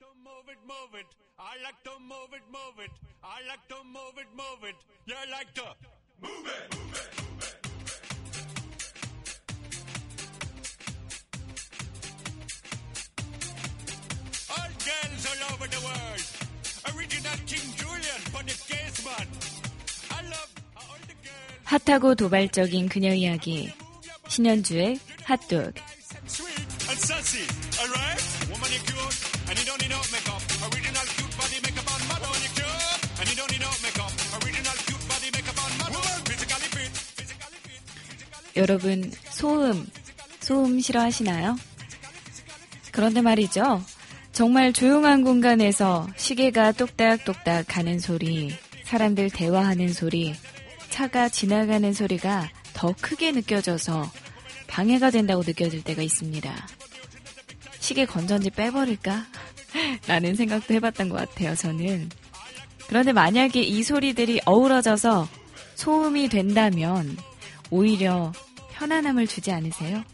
to move it, move it. I like to move it, move it. I like to move it, move it. You like to move it, move it, move it. All girls all over the world. Original King Julian for the case man. I love all the girls. 핫하고 도발적인 그녀 이야기. 신현주의 핫도그. 여러분, 소음, 소음 싫어하시나요? 그런데 말이죠. 정말 조용한 공간에서 시계가 똑딱똑딱 가는 소리, 사람들 대화하는 소리, 차가 지나가는 소리가 더 크게 느껴져서 방해가 된다고 느껴질 때가 있습니다. 시계 건전지 빼버릴까? 라는 생각도 해봤던 것 같아요, 저는. 그런데 만약에 이 소리들이 어우러져서 소음이 된다면 오히려 편안함을 주지 않으세요?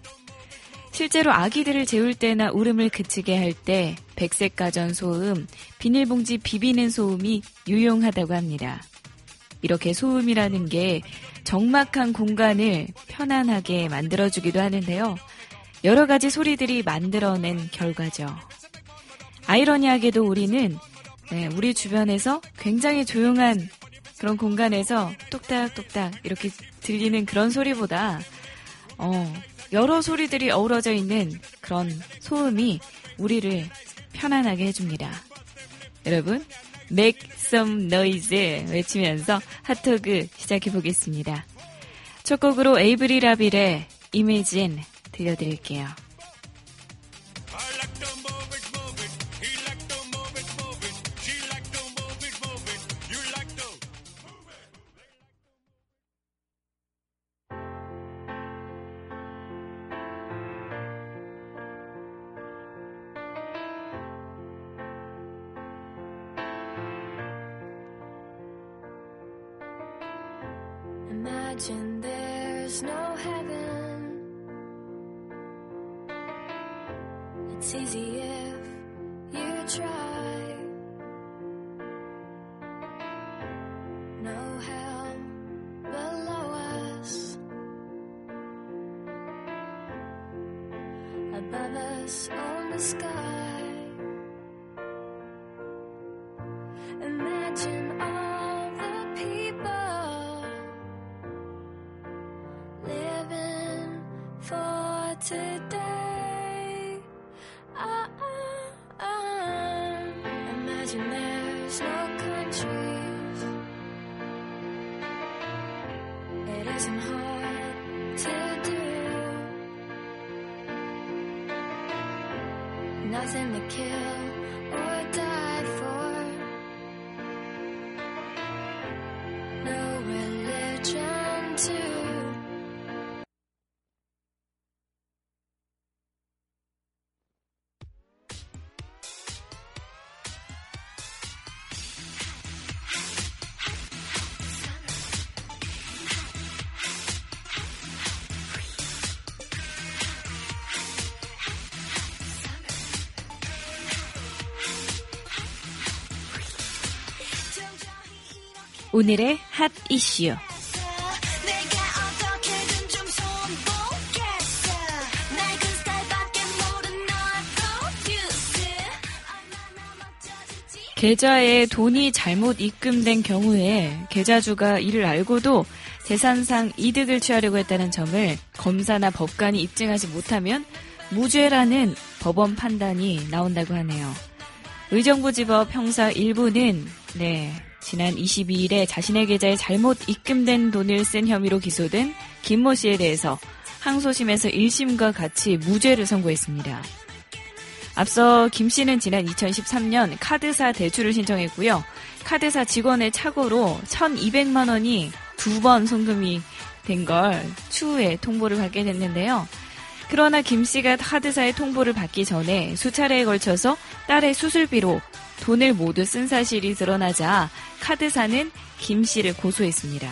실제로 아기들을 재울 때나 울음을 그치게 할 때 백색 가전 소음, 비닐봉지 비비는 소음이 유용하다고 합니다. 이렇게 소음이라는 게 적막한 공간을 편안하게 만들어주기도 하는데요. 여러 가지 소리들이 만들어낸 결과죠. 아이러니하게도 우리는 네, 우리 주변에서 굉장히 조용한 그런 공간에서 똑딱똑딱 이렇게 들리는 그런 소리보다 어, 여러 소리들이 어우러져 있는 그런 소음이 우리를 편안하게 해줍니다. 여러분, make some noise 외치면서 핫토그 시작해 보겠습니다. 첫 곡으로 에이브리 라빌의 Imagine 들려드릴게요. It's easy if you try. 마나 멋져질지 계좌에 돈이 잘못 입금된 경우에 계좌주가 이를 알고도 재산상 이득을 취하려고 했다는 점을 검사나 법관이 입증하지 못하면 무죄라는 법원 판단이 나온다고 하네요. 의정부지법 형사 1부는 네, 지난 22일에 자신의 계좌에 잘못 입금된 돈을 쓴 혐의로 기소된 김모 씨에 대해서 항소심에서 1심과 같이 무죄를 선고했습니다. 앞서 김 씨는 지난 2013년 카드사 대출을 신청했고요. 카드사 직원의 착오로 1,200만 원이 두 번 송금이 된 걸 추후에 통보를 받게 됐는데요. 그러나 김 씨가 카드사의 통보를 받기 전에 수차례에 걸쳐서 딸의 수술비로 돈을 모두 쓴 사실이 드러나자 카드사는 김 씨를 고소했습니다.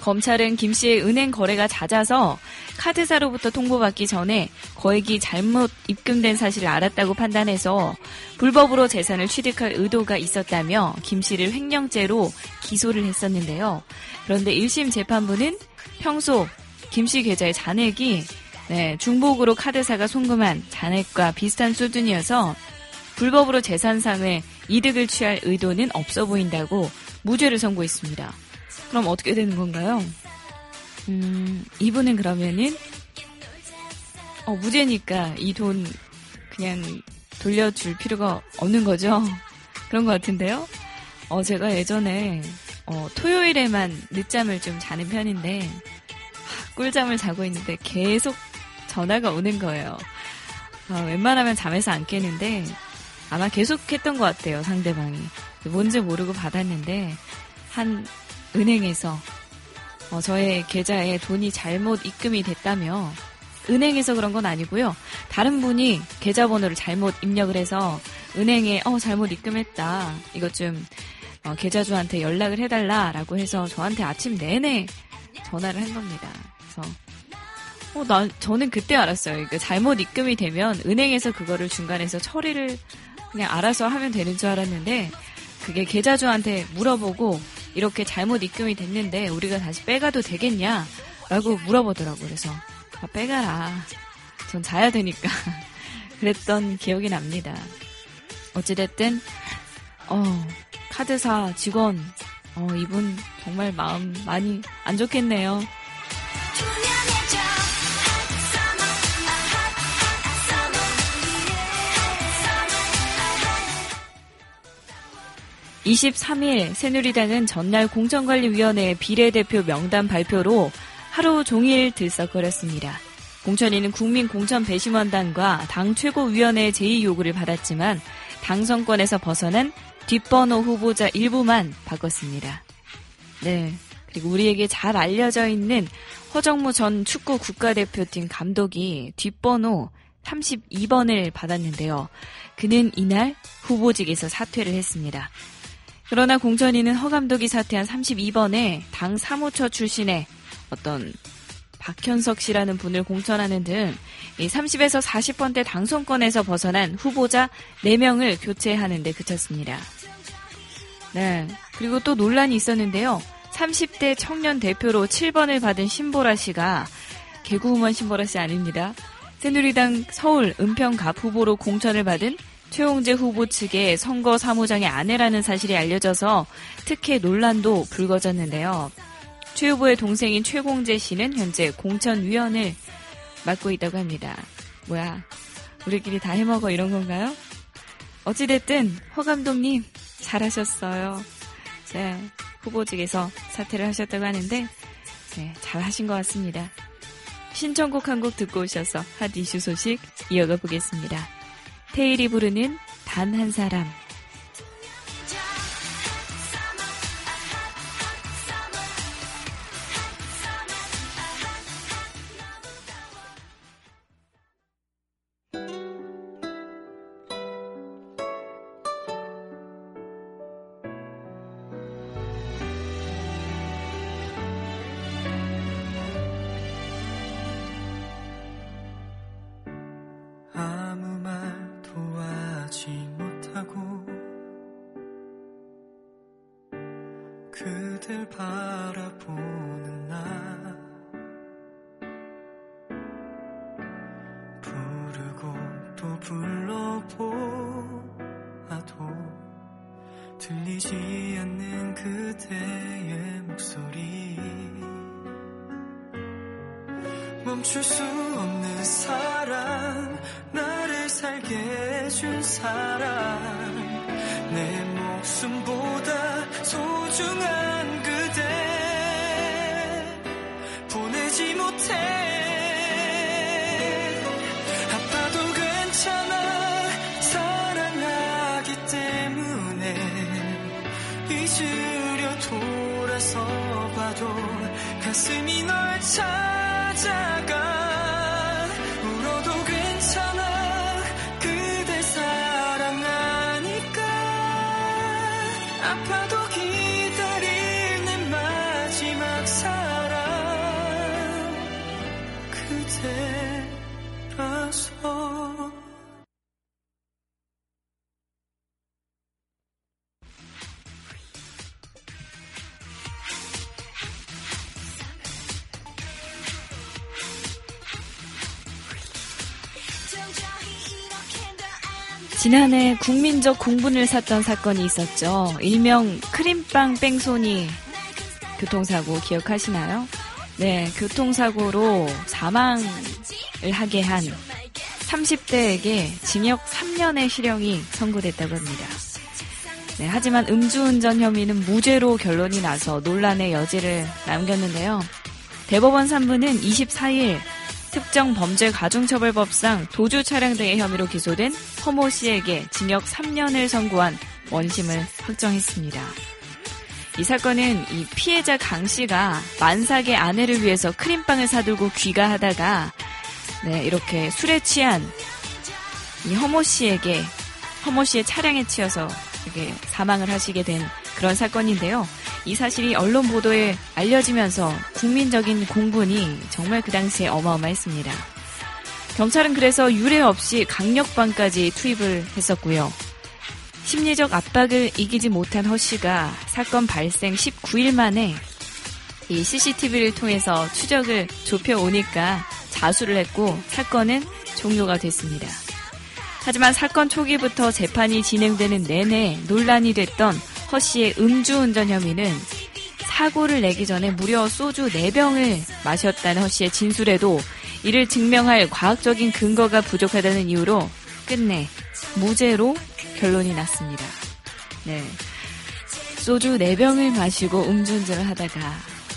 검찰은 김 씨의 은행 거래가 잦아서 카드사로부터 통보받기 전에 거액이 잘못 입금된 사실을 알았다고 판단해서 불법으로 재산을 취득할 의도가 있었다며 김 씨를 횡령죄로 기소를 했었는데요. 그런데 1심 재판부는 평소 김 씨 계좌의 잔액이 네, 중복으로 카드사가 송금한 잔액과 비슷한 수준이어서 불법으로 재산상의 이득을 취할 의도는 없어 보인다고 무죄를 선고했습니다. 그럼 어떻게 되는 건가요? 음, 이분은 그러면은 어, 무죄니까 이 돈 그냥 돌려줄 필요가 없는 거죠? 그런 것 같은데요? 어, 제가 예전에 어, 토요일에만 늦잠을 좀 자는 편인데 하, 꿀잠을 자고 있는데 계속 전화가 오는 거예요. 아, 웬만하면 잠에서 안 깨는데 아마 계속 했던 것 같아요, 상대방이. 뭔지 모르고 받았는데 한 은행에서 어, 저의 계좌에 돈이 잘못 입금이 됐다며 은행에서 그런 건 아니고요. 다른 분이 계좌번호를 잘못 입력을 해서 은행에 어 잘못 입금했다. 이것 좀 어, 계좌주한테 연락을 해달라라고 해서 저한테 아침 내내 전화를 한 겁니다. 그래서 어, 나, 저는 그때 알았어요. 이거 잘못 입금이 되면 은행에서 그거를 중간에서 처리를 그냥 알아서 하면 되는 줄 알았는데 그게 계좌주한테 물어보고 이렇게 잘못 입금이 됐는데 우리가 다시 빼가도 되겠냐? 라고 물어보더라고. 그래서 아, 빼가라. 전 자야 되니까. 그랬던 기억이 납니다. 어찌됐든, 어, 카드사 직원, 어, 이분 정말 마음 많이 안 좋겠네요. 23일 새누리당은 전날 공천관리위원회 비례대표 명단 발표로 하루 종일 들썩거렸습니다. 공천위는 국민공천배심원단과 당 최고위원회의 제의 요구를 받았지만 당선권에서 벗어난 뒷번호 후보자 일부만 바꿨습니다. 네. 그리고 우리에게 잘 알려져 있는 허정무 전 축구 국가대표팀 감독이 뒷번호 32번을 받았는데요. 그는 이날 후보직에서 사퇴를 했습니다. 그러나 공천위는 허 감독이 사퇴한 32번에 당 사무처 출신의 어떤 박현석 씨라는 분을 공천하는 등 30에서 40번대 당선권에서 벗어난 후보자 4명을 교체하는 데 그쳤습니다. 네. 그리고 또 논란이 있었는데요. 30대 청년 대표로 7번을 받은 신보라 씨가 개구우먼 신보라 씨 아닙니다. 새누리당 서울 은평갑 후보로 공천을 받은 최홍재 후보 측의 선거 사무장의 아내라는 사실이 알려져서 특혜 논란도 불거졌는데요. 최 후보의 동생인 최공재 씨는 현재 공천위원을 맡고 있다고 합니다. 뭐야, 우리끼리 다 해먹어 이런 건가요? 어찌됐든 허 감독님 잘하셨어요. 네, 후보직에서 사퇴를 하셨다고 하는데 네, 잘하신 것 같습니다. 신청곡 한 곡 듣고 오셔서 핫 이슈 소식 이어가 보겠습니다. 테일이 부르는 단 한 사람. 그댈 바라보는 나. 부르고 또 불러보아도 들리지 않는 그대의 목소리. 멈출 수 없는 사랑 나를 살게 해준 사랑. 내 목숨보다 소중한 봐도 가슴이 널 찾아가. 울어도 괜찮아. 그댈 사랑하니까. 아파도 지난해 국민적 공분을 샀던 사건이 있었죠. 일명 크림빵 뺑소니 교통사고 기억하시나요? 네, 교통사고로 사망을 하게 한 30대에게 징역 3년의 실형이 선고됐다고 합니다. 네, 하지만 음주운전 혐의는 무죄로 결론이 나서 논란의 여지를 남겼는데요. 대법원 3부는 24일 특정 범죄 가중처벌법상 도주 차량 등의 혐의로 기소된 허모 씨에게 징역 3년을 선고한 원심을 확정했습니다. 이 사건은 이 피해자 강 씨가 만삭의 아내를 위해서 크림빵을 사들고 귀가하다가 네, 이렇게 술에 취한 이 허모 씨에게 허모 씨의 차량에 치여서 이게 사망을 하시게 된 그런 사건인데요. 이 사실이 언론 보도에 알려지면서 국민적인 공분이 정말 그 당시에 어마어마했습니다. 경찰은 그래서 유례 없이 강력반까지 투입을 했었고요. 심리적 압박을 이기지 못한 허 씨가 사건 발생 19일 만에 이 CCTV를 통해서 추적을 좁혀오니까 자수를 했고 사건은 종료가 됐습니다. 하지만 사건 초기부터 재판이 진행되는 내내 논란이 됐던 허 씨의 음주운전 혐의는 사고를 내기 전에 무려 소주 4병을 마셨다는 허 씨의 진술에도 이를 증명할 과학적인 근거가 부족하다는 이유로 끝내 무죄로 결론이 났습니다. 네. 소주 4병을 마시고 음주운전을 하다가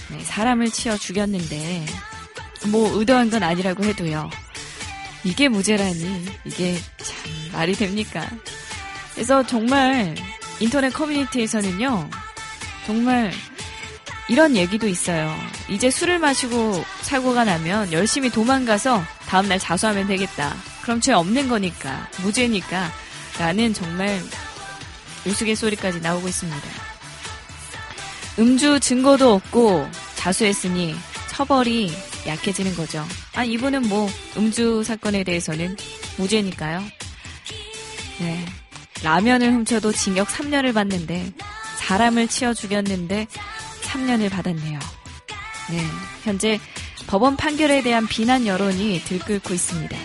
네, 사람을 치어 죽였는데 뭐 의도한 건 아니라고 해도요. 이게 무죄라니 이게 참 말이 됩니까? 그래서 정말 인터넷 커뮤니티에서는요. 정말 이런 얘기도 있어요. 이제 술을 마시고 사고가 나면 열심히 도망가서 다음날 자수하면 되겠다. 그럼 죄 없는 거니까 무죄니까 라는 정말 우스갯소리까지 나오고 있습니다. 음주 증거도 없고 자수했으니 처벌이 약해지는 거죠. 아, 이분은 뭐 음주 사건에 대해서는 무죄니까요. 네. 라면을 훔쳐도 징역 3년을 받는데 사람을 치어 죽였는데 3년을 받았네요. 네. 현재 법원 판결에 대한 비난 여론이 들끓고 있습니다.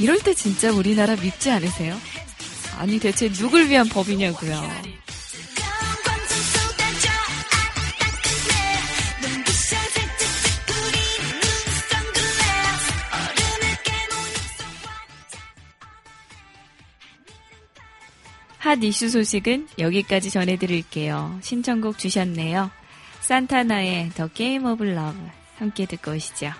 이럴 때 진짜 우리나라 밉지 않으세요? 아니 대체 누굴 위한 법이냐고요. 핫 이슈 소식은 여기까지 전해드릴게요. 신청곡 주셨네요. 산타나의 The Game of Love 함께 듣고 오시죠.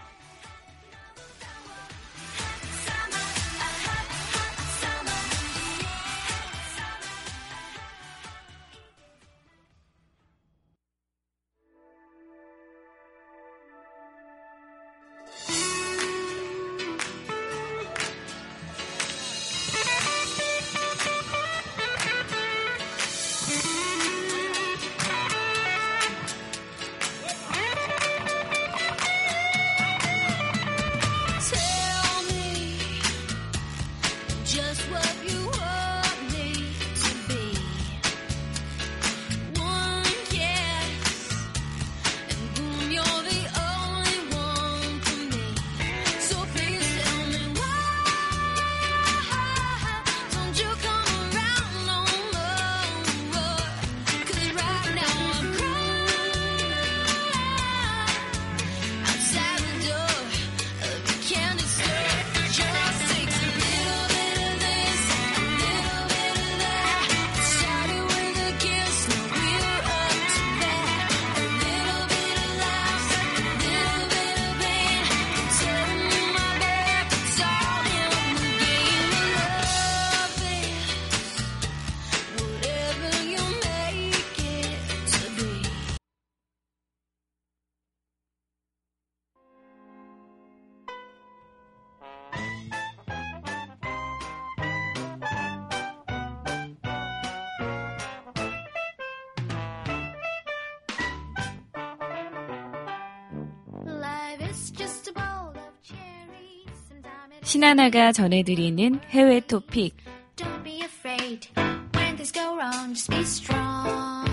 신하나가 전해드리는 해외 토픽 Don't be afraid when things go wrong. Just be strong.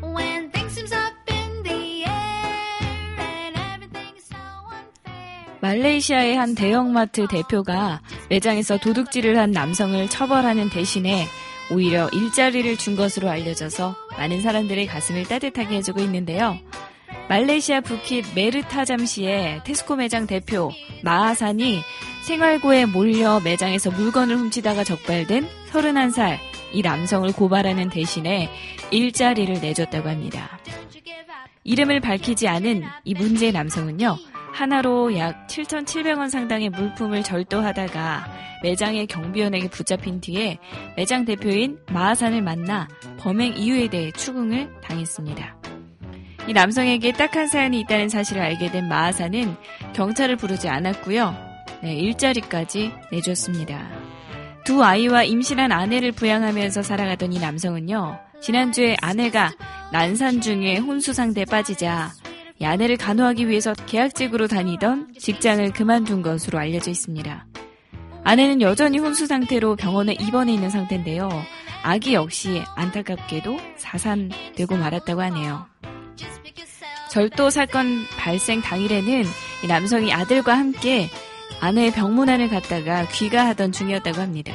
When things seems up in the air and everything is so unfair. 말레이시아의 한 대형마트 대표가 매장에서 도둑질을 한 남성을 처벌하는 대신에 오히려 일자리를 준 것으로 알려져서 많은 사람들의 가슴을 따뜻하게 해주고 있는데요. 말레이시아 부킷 메르타 잠시의 테스코 매장 대표 마하산이 생활고에 몰려 매장에서 물건을 훔치다가 적발된 31살 이 남성을 고발하는 대신에 일자리를 내줬다고 합니다. 이름을 밝히지 않은 이 문제의 남성은요, 하나로 약 7,700원 상당의 물품을 절도하다가 매장의 경비원에게 붙잡힌 뒤에 매장 대표인 마하산을 만나 범행 이유에 대해 추궁을 당했습니다. 이 남성에게 딱한 사연이 있다는 사실을 알게 된 마하산은 경찰을 부르지 않았고요. 네, 일자리까지 내줬습니다. 두 아이와 임신한 아내를 부양하면서 살아가던 이 남성은요. 지난주에 아내가 난산 중에 혼수 상태에 빠지자 이 아내를 간호하기 위해서 계약직으로 다니던 직장을 그만둔 것으로 알려져 있습니다. 아내는 여전히 혼수 상태로 병원에 입원해 있는 상태인데요. 아기 역시 안타깝게도 사산되고 말았다고 하네요. 절도 사건 발생 당일에는 이 남성이 아들과 함께 아내의 병문안을 갔다가 귀가하던 중이었다고 합니다.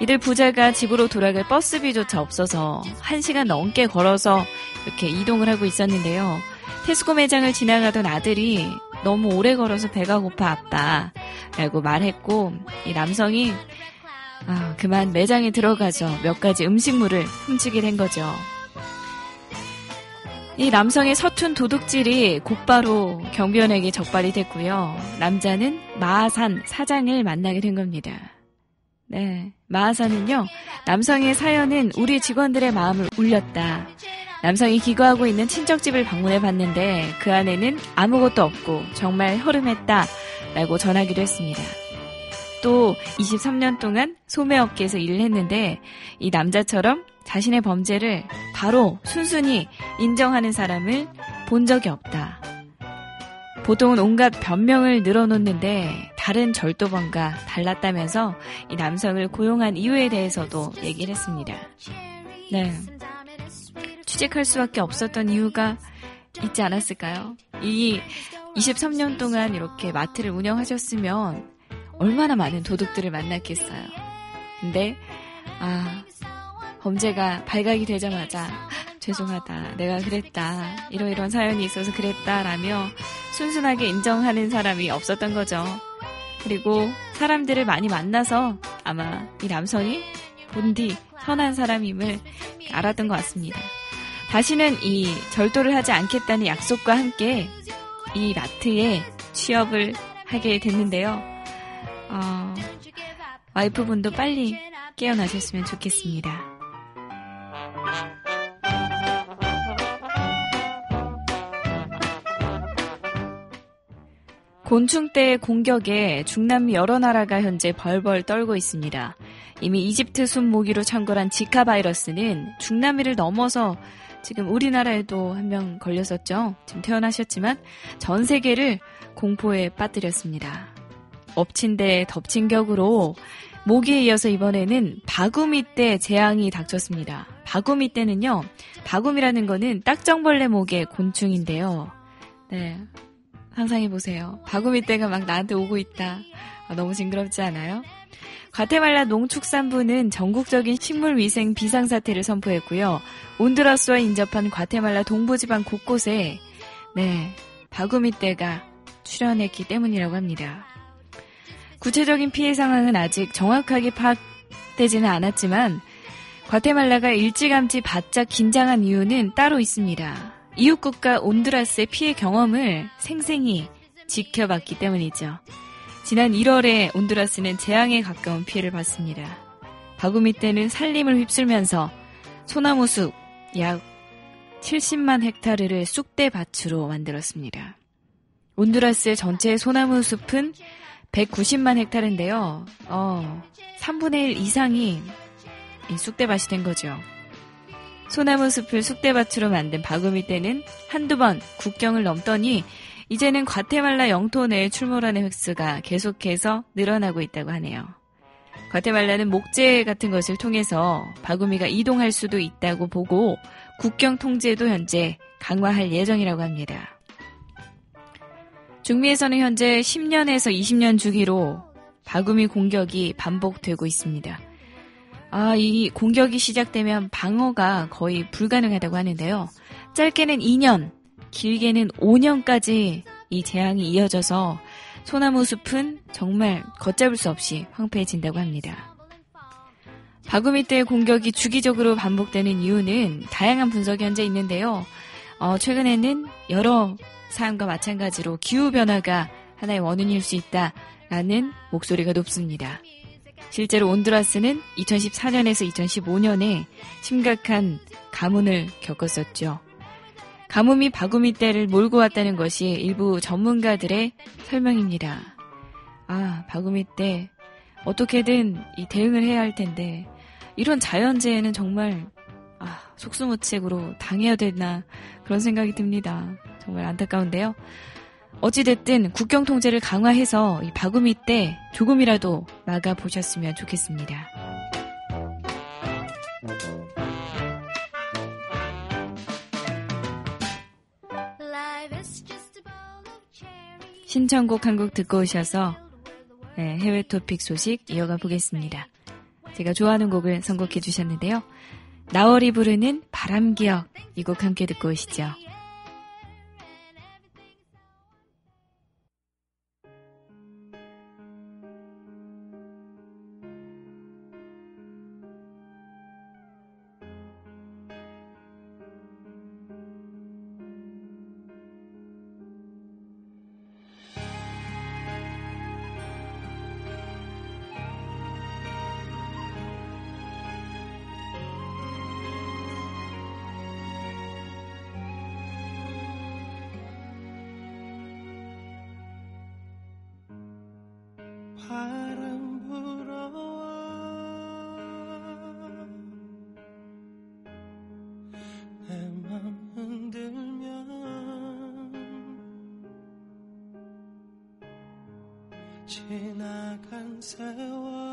이들 부자가 집으로 돌아갈 버스비조차 없어서 1시간 넘게 걸어서 이렇게 이동을 하고 있었는데요. 테스코 매장을 지나가던 아들이 너무 오래 걸어서 배가 고파 아빠 라고 말했고 이 남성이 아, 그만 매장에 들어가서 몇 가지 음식물을 훔치게 된 거죠. 이 남성의 서툰 도둑질이 곧바로 경비원에게 적발이 됐고요. 남자는 마하산 사장을 만나게 된 겁니다. 네. 마하산은요, 남성의 사연은 우리 직원들의 마음을 울렸다. 남성이 기거하고 있는 친척집을 방문해 봤는데 그 안에는 아무것도 없고 정말 허름했다. 라고 전하기도 했습니다. 또 23년 동안 소매업계에서 일을 했는데 이 남자처럼 자신의 범죄를 바로 순순히 인정하는 사람을 본 적이 없다. 보통은 온갖 변명을 늘어놓는데 다른 절도범과 달랐다면서 이 남성을 고용한 이유에 대해서도 얘기를 했습니다. 네. 취직할 수밖에 없었던 이유가 있지 않았을까요? 이 23년 동안 이렇게 마트를 운영하셨으면 얼마나 많은 도둑들을 만났겠어요. 근데, 아, 범죄가 발각이 되자마자 죄송하다. 내가 그랬다. 이러이러한 사연이 있어서 그랬다. 라며 순순하게 인정하는 사람이 없었던 거죠. 그리고 사람들을 많이 만나서 아마 이 남성이 본디 선한 사람임을 알았던 것 같습니다. 다시는 이 절도를 하지 않겠다는 약속과 함께 이 마트에 취업을 하게 됐는데요. 어, 와이프분도 빨리 깨어나셨으면 좋겠습니다. 곤충떼의 공격에 중남미 여러 나라가 현재 벌벌 떨고 있습니다. 이미 이집트 순 모기로 창궐한 지카 바이러스는 중남미를 넘어서 지금 우리나라에도 한 명 걸렸었죠. 지금 태어나셨지만 전 세계를 공포에 빠뜨렸습니다. 엎친 데 덮친 격으로 모기에 이어서 이번에는 바구미떼 재앙이 닥쳤습니다. 바구미떼는요, 바구미라는 거는 딱정벌레 목의 곤충인데요. 네. 상상해보세요. 바구미떼가 막 나한테 오고 있다. 아, 너무 징그럽지 않아요? 과테말라 농축산부는 전국적인 식물위생 비상사태를 선포했고요. 온두라스와 인접한 과테말라 동부지방 곳곳에 네 바구미떼가 출현했기 때문이라고 합니다. 구체적인 피해 상황은 아직 정확하게 파악되지는 않았지만 과테말라가 일찌감치 바짝 긴장한 이유는 따로 있습니다. 이웃 국가 온두라스의 피해 경험을 생생히 지켜봤기 때문이죠. 지난 1월에 온두라스는 재앙에 가까운 피해를 봤습니다. 바구미 때는 산림을 휩쓸면서 소나무 숲 약 70만 헥타르를 쑥대밭으로 만들었습니다. 온두라스의 전체 소나무 숲은 190만 헥타르인데요. 어, 3분의 1 이상이 이 쑥대밭이 된 거죠. 소나무 숲을 쑥대밭으로 만든 바구미 떼는 한두 번 국경을 넘더니 이제는 과테말라 영토 내에 출몰하는 획수가 계속해서 늘어나고 있다고 하네요. 과테말라는 목재 같은 것을 통해서 바구미가 이동할 수도 있다고 보고 국경 통제도 현재 강화할 예정이라고 합니다. 중미에서는 현재 10년에서 20년 주기로 바구미 공격이 반복되고 있습니다. 아, 이 공격이 시작되면 방어가 거의 불가능하다고 하는데요. 짧게는 2년, 길게는 5년까지 이 재앙이 이어져서 소나무 숲은 정말 걷잡을 수 없이 황폐해진다고 합니다. 바구미 때 공격이 주기적으로 반복되는 이유는 다양한 분석이 현재 있는데요. 어, 최근에는 여러 사람과 마찬가지로 기후변화가 하나의 원인일 수 있다라는 목소리가 높습니다. 실제로 온두라스는 2014년에서 2015년에 심각한 가뭄을 겪었었죠. 가뭄이 바구미 떼를 몰고 왔다는 것이 일부 전문가들의 설명입니다. 아, 바구미 떼 어떻게든 이 대응을 해야 할 텐데 이런 자연재해는 정말 아, 속수무책으로 당해야 되나 그런 생각이 듭니다. 정말 안타까운데요. 어찌됐든 국경 통제를 강화해서 이 바구미 때 조금이라도 막아 보셨으면 좋겠습니다. 신청곡 한 곡 듣고 오셔서 네, 해외 토픽 소식 이어가 보겠습니다. 제가 좋아하는 곡을 선곡해 주셨는데요. 나월이 부르는 바람기억 이 곡 함께 듣고 오시죠. 바람 불어와. 내맘 흔들면 지나간 세월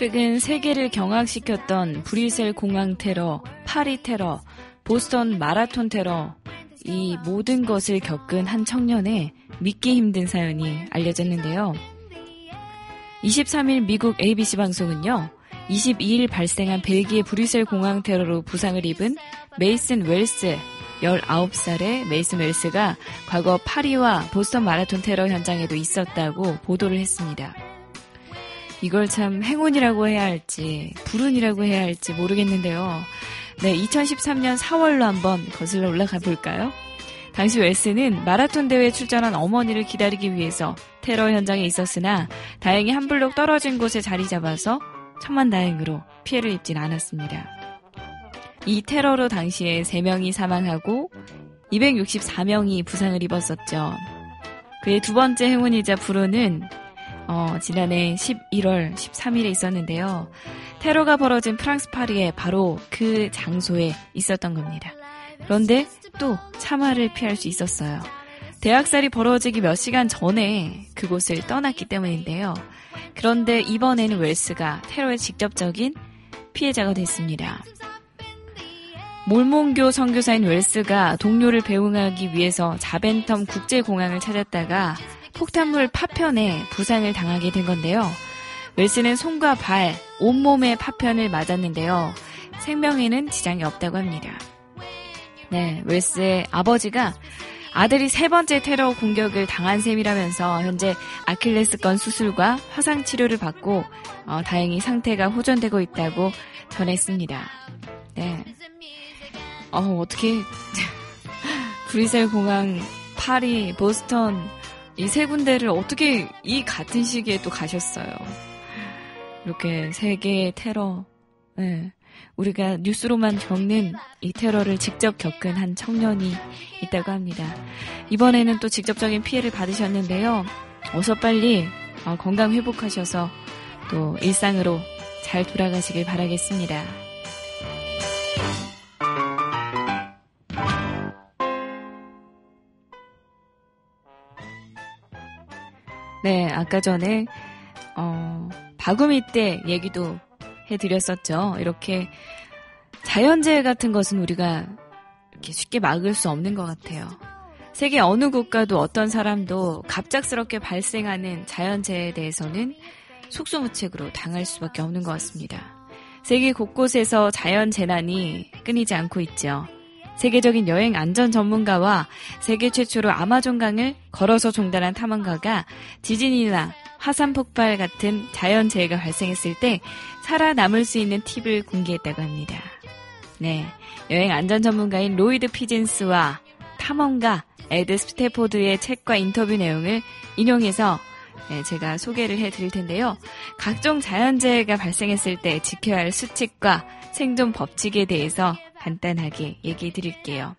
최근 세계를 경악시켰던 브뤼셀 공항 테러, 파리 테러, 보스턴 마라톤 테러, 이 모든 것을 겪은 한 청년의 믿기 힘든 사연이 알려졌는데요. 23일 미국 ABC 방송은요, 22일 발생한 벨기에 브뤼셀 공항 테러로 부상을 입은 메이슨 웰스 19살의 메이슨 웰스가 과거 파리와 보스턴 마라톤 테러 현장에도 있었다고 보도를 했습니다. 이걸 참 행운이라고 해야 할지 불운이라고 해야 할지 모르겠는데요. 네, 2013년 4월로 한번 거슬러 올라가 볼까요? 당시 웰스는 마라톤 대회에 출전한 어머니를 기다리기 위해서 테러 현장에 있었으나 다행히 한 블록 떨어진 곳에 자리 잡아서 천만다행으로 피해를 입진 않았습니다. 이 테러로 당시에 3명이 사망하고 264명이 부상을 입었었죠. 그의 두 번째 행운이자 불운은 어, 지난해 11월 13일에 있었는데요. 테러가 벌어진 프랑스 파리에 바로 그 장소에 있었던 겁니다. 그런데 또 참화를 피할 수 있었어요. 대학살이 벌어지기 몇 시간 전에 그곳을 떠났기 때문인데요. 그런데 이번에는 웰스가 테러의 직접적인 피해자가 됐습니다. 몰몬교 선교사인 웰스가 동료를 배웅하기 위해서 자벤텀 국제공항을 찾았다가 폭탄물 파편에 부상을 당하게 된 건데요. 웰스는 손과 발, 온몸에 파편을 맞았는데요. 생명에는 지장이 없다고 합니다. 네, 웰스의 아버지가 아들이 세 번째 테러 공격을 당한 셈이라면서 현재 아킬레스건 수술과 화상 치료를 받고 어, 다행히 상태가 호전되고 있다고 전했습니다. 네. 어, 어떻게 브리셀 공항, 파리, 보스턴 이 세 군데를 어떻게 이 같은 시기에 또 가셨어요. 이렇게 세계의 테러, 네. 우리가 뉴스로만 겪는 이 테러를 직접 겪은 한 청년이 있다고 합니다. 이번에는 또 직접적인 피해를 받으셨는데요. 어서 빨리 어, 건강 회복하셔서 또 일상으로 잘 돌아가시길 바라겠습니다. 네, 아까 전에 어, 바구미 때 얘기도 해드렸었죠. 이렇게 자연재해 같은 것은 우리가 이렇게 쉽게 막을 수 없는 것 같아요. 세계 어느 국가도 어떤 사람도 갑작스럽게 발생하는 자연재해에 대해서는 속수무책으로 당할 수밖에 없는 것 같습니다. 세계 곳곳에서 자연재난이 끊이지 않고 있죠. 세계적인 여행 안전 전문가와 세계 최초로 아마존강을 걸어서 종단한 탐험가가 지진이나 화산 폭발 같은 자연 재해가 발생했을 때 살아남을 수 있는 팁을 공개했다고 합니다. 네. 여행 안전 전문가인 로이드 피긴스와 탐험가 에드 스테포드의 책과 인터뷰 내용을 인용해서 네, 제가 소개를 해 드릴 텐데요. 각종 자연재해가 발생했을 때 지켜야 할 수칙과 생존 법칙에 대해서 간단하게 얘기해 드릴게요.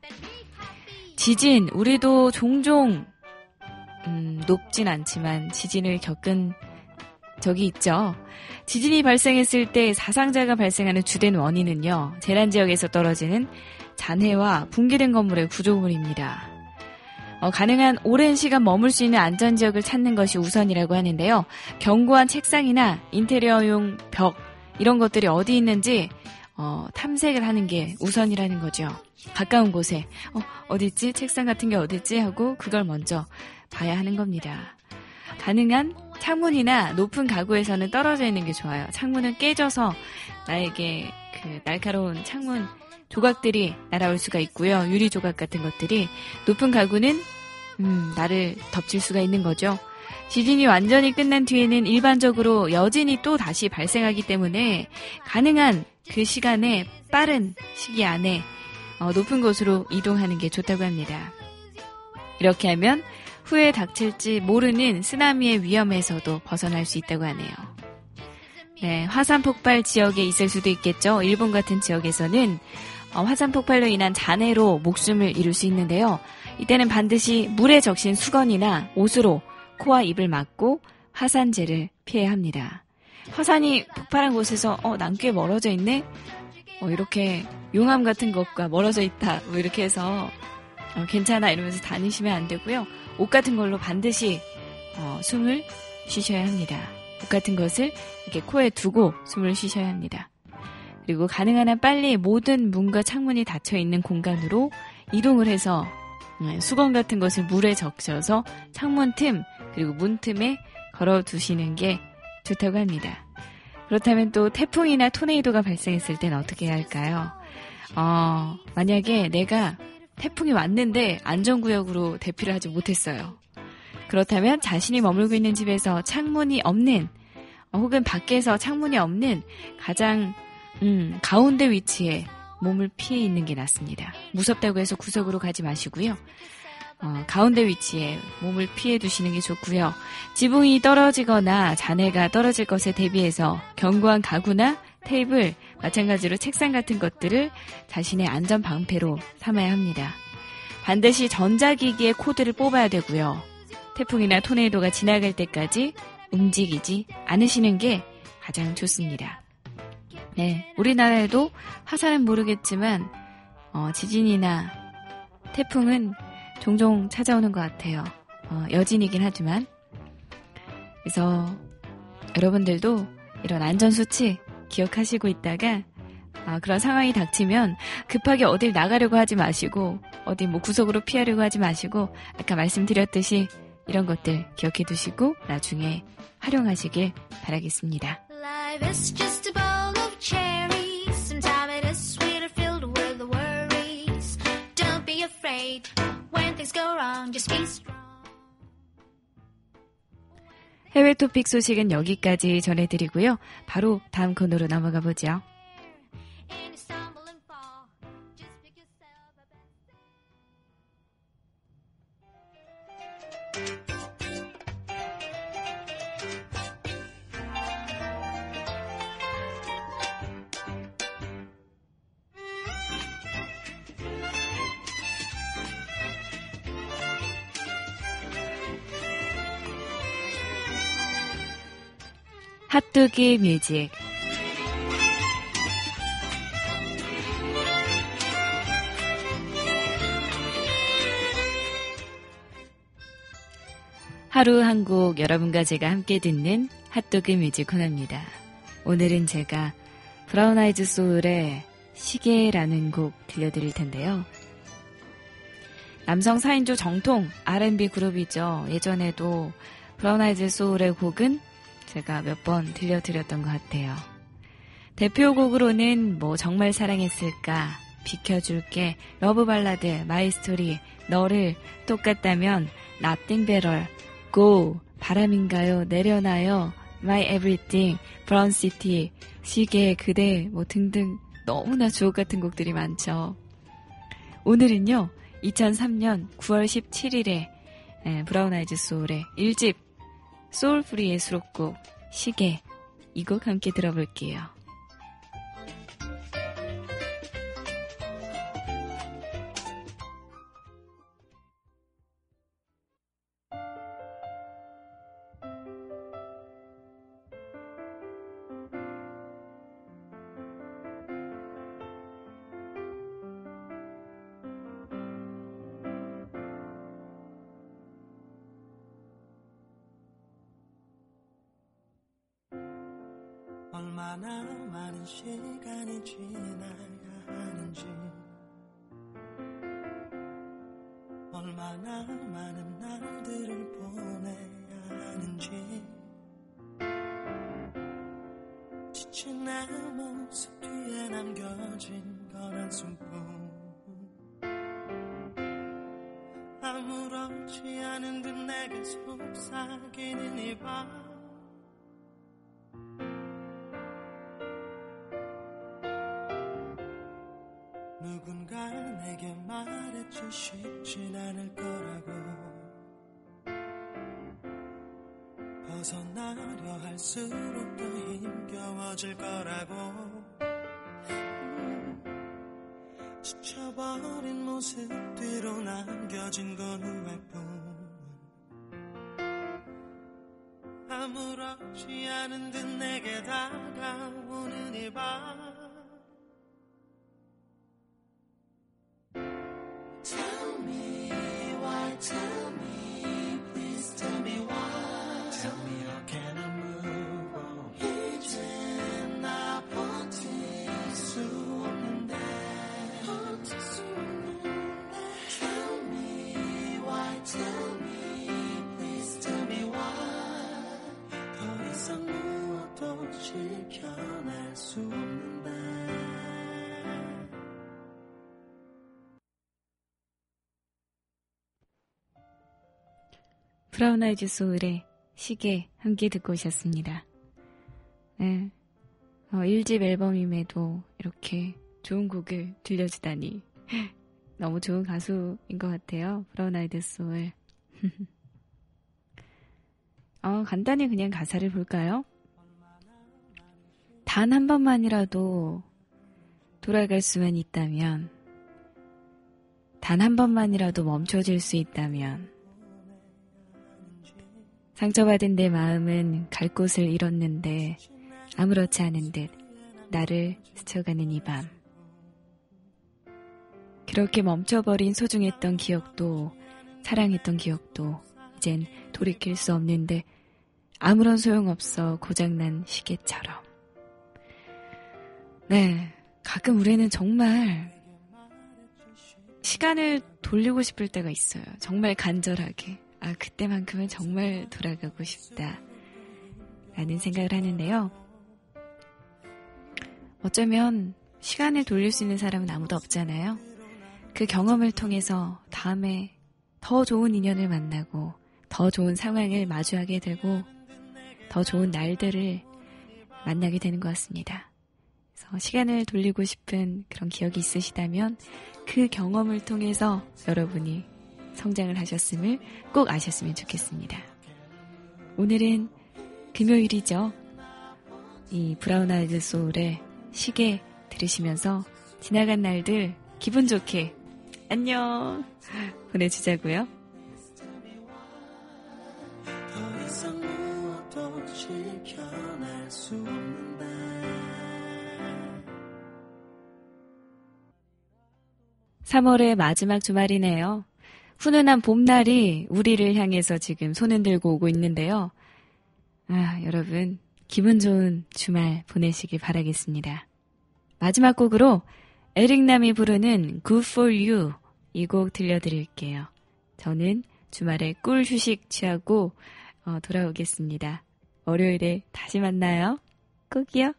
지진, 우리도 종종 음, 높진 않지만 지진을 겪은 적이 있죠. 지진이 발생했을 때 사상자가 발생하는 주된 원인은요, 재난 지역에서 떨어지는 잔해와 붕괴된 건물의 구조물입니다. 어, 가능한 오랜 시간 머물 수 있는 안전 지역을 찾는 것이 우선이라고 하는데요. 견고한 책상이나 인테리어용 벽 이런 것들이 어디 있는지 어, 탐색을 하는 게 우선이라는 거죠. 가까운 곳에 어, 어딨지? 책상 같은 게 어딨지? 하고 그걸 먼저 봐야 하는 겁니다. 가능한 창문이나 높은 가구에서는 떨어져 있는 게 좋아요. 창문은 깨져서 나에게 그 날카로운 창문 조각들이 날아올 수가 있고요. 유리 조각 같은 것들이 높은 가구는 음, 나를 덮칠 수가 있는 거죠. 지진이 완전히 끝난 뒤에는 일반적으로 여진이 또 다시 발생하기 때문에 가능한 그 시간에 빠른 시기 안에 어, 높은 곳으로 이동하는 게 좋다고 합니다. 이렇게 하면 후에 닥칠지 모르는 쓰나미의 위험에서도 벗어날 수 있다고 하네요. 네, 화산 폭발 지역에 있을 수도 있겠죠. 일본 같은 지역에서는 어, 화산 폭발로 인한 잔해로 목숨을 잃을 수 있는데요. 이때는 반드시 물에 적신 수건이나 옷으로 코와 입을 막고 화산재를 피해야 합니다. 화산이 폭발한 곳에서 어, 난 꽤 멀어져 있네? 어, 이렇게 용암 같은 것과 멀어져 있다. 뭐 이렇게 해서 어, 괜찮아 이러면서 다니시면 안 되고요. 옷 같은 걸로 반드시 어, 숨을 쉬셔야 합니다. 옷 같은 것을 이렇게 코에 두고 숨을 쉬셔야 합니다. 그리고 가능한 한 빨리 모든 문과 창문이 닫혀 있는 공간으로 이동을 해서 네, 수건 같은 것을 물에 적셔서 창문 틈 그리고 문 틈에 걸어 두시는 게 좋다고 합니다. 그렇다면 또 태풍이나 토네이도가 발생했을 땐 어떻게 해야 할까요? 어, 만약에 내가 태풍이 왔는데 안전구역으로 대피를 하지 못했어요. 그렇다면 자신이 머물고 있는 집에서 창문이 없는 어, 혹은 밖에서 창문이 없는 가장 음, 가운데 위치에 몸을 피해 있는 게 낫습니다. 무섭다고 해서 구석으로 가지 마시고요. 어, 가운데 위치에 몸을 피해 두시는 게 좋고요. 지붕이 떨어지거나 잔해가 떨어질 것에 대비해서 견고한 가구나 테이블, 마찬가지로 책상 같은 것들을 자신의 안전 방패로 삼아야 합니다. 반드시 전자기기의 코드를 뽑아야 되고요. 태풍이나 토네이도가 지나갈 때까지 움직이지 않으시는 게 가장 좋습니다. 네, 우리나라에도 화산은 모르겠지만 어, 지진이나 태풍은 종종 찾아오는 것 같아요. 어, 여진이긴 하지만 그래서 여러분들도 이런 안전수칙 기억하시고 있다가 아, 그런 상황이 닥치면 급하게 어딜 나가려고 하지 마시고 어디 뭐 구석으로 피하려고 하지 마시고 아까 말씀드렸듯이 이런 것들 기억해 두시고 나중에 활용하시길 바라겠습니다. Things go wrong. Just be strong. 해외 토픽 소식은 여기까지 전해드리고요. 바로 다음 코너로 넘어가 보죠. 핫도그 뮤직 하루 한 곡 여러분과 제가 함께 듣는 핫도그 뮤직 코너입니다. 오늘은 제가 브라운 아이즈 소울의 시계라는 곡 들려드릴 텐데요. 남성 4인조 정통 R&B 그룹이죠. 예전에도 브라운 아이즈 소울의 곡은 제가 몇 번 들려드렸던 것 같아요. 대표곡으로는 뭐 정말 사랑했을까, 비켜줄게, Love Ballad, My Story, 너를 똑같다면, Nothing Better, Go, 바람인가요, 내려놔요, My Everything, Brown City, 시계, 그대, 뭐 등등 너무나 주옥 같은 곡들이 많죠. 오늘은요, 2003년 9월 17일에 브라운 아이즈 소울의 1집 소울프리의 수록곡 시계 이 곡 함께 들어볼게요. 쉽진 않을 거라고. 벗어나려 할수록 더 힘겨워질 거라고. 음, 지쳐버린 모습 뒤로 남겨진 건 후회뿐 아무렇지 않은 듯 내게 다가오는 이밤 브라운 아이즈 소울의 시계 함께 듣고 오셨습니다. 네. 어, 1집 앨범임에도 이렇게 좋은 곡을 들려주다니. 너무 좋은 가수인 것 같아요. 브라운 아이드 소울. 어, 간단히 그냥 가사를 볼까요? 단 한 번만이라도 돌아갈 수만 있다면, 단 한 번만이라도 멈춰질 수 있다면, 상처받은 내 마음은 갈 곳을 잃었는데, 아무렇지 않은 듯 나를 스쳐가는 이 밤. 그렇게 멈춰버린 소중했던 기억도, 사랑했던 기억도, 이젠 돌이킬 수 없는데, 아무런 소용없어 고장난 시계처럼. 네, 가끔 우리는 정말 시간을 돌리고 싶을 때가 있어요. 정말 간절하게. 아, 그때만큼은 정말 돌아가고 싶다. 라는 생각을 하는데요. 어쩌면 시간을 돌릴 수 있는 사람은 아무도 없잖아요. 그 경험을 통해서 다음에 더 좋은 인연을 만나고 더 좋은 상황을 마주하게 되고 더 좋은 날들을 만나게 되는 것 같습니다. 그래서 시간을 돌리고 싶은 그런 기억이 있으시다면 그 경험을 통해서 여러분이 성장을 하셨음을 꼭 아셨으면 좋겠습니다. 오늘은 금요일이죠. 이 브라운 아이드 소울의 시계 들으시면서 지나간 날들 기분 좋게 안녕 보내주자고요. 더 이상 무엇도 지켜낼 수 없는데 3월의 마지막 주말이네요. 훈훈한 봄날이 우리를 향해서 지금 손을 들고 오고 있는데요. 아, 여러분, 기분 좋은 주말 보내시길 바라겠습니다. 마지막 곡으로 에릭남이 부르는 Good for You 이 곡 들려드릴게요. 저는 주말에 꿀 휴식 취하고 어, 돌아오겠습니다. 월요일에 다시 만나요. 꼭이요.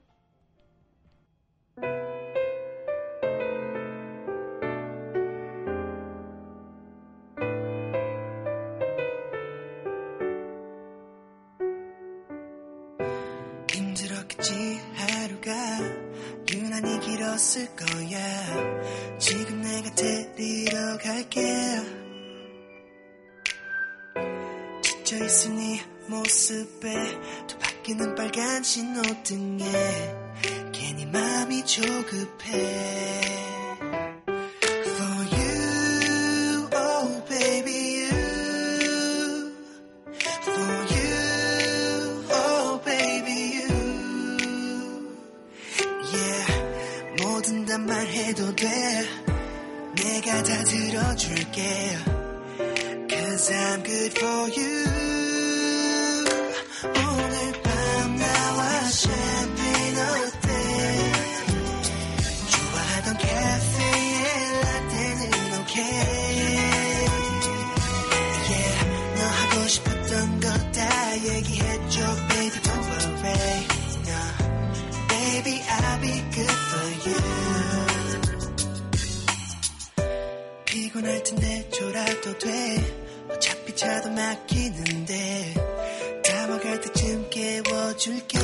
길었을 거야. 지금 내가 데리러 갈게. 지쳐있을 네 모습에 또 바뀌는 빨간 신호등에 괜히 마음이 조급해 다 들어줄게 Cause I'm good for you 피곤할 텐데 졸아도 돼. 어차피 차도 막히는데. 다 먹을 때쯤 깨워줄게.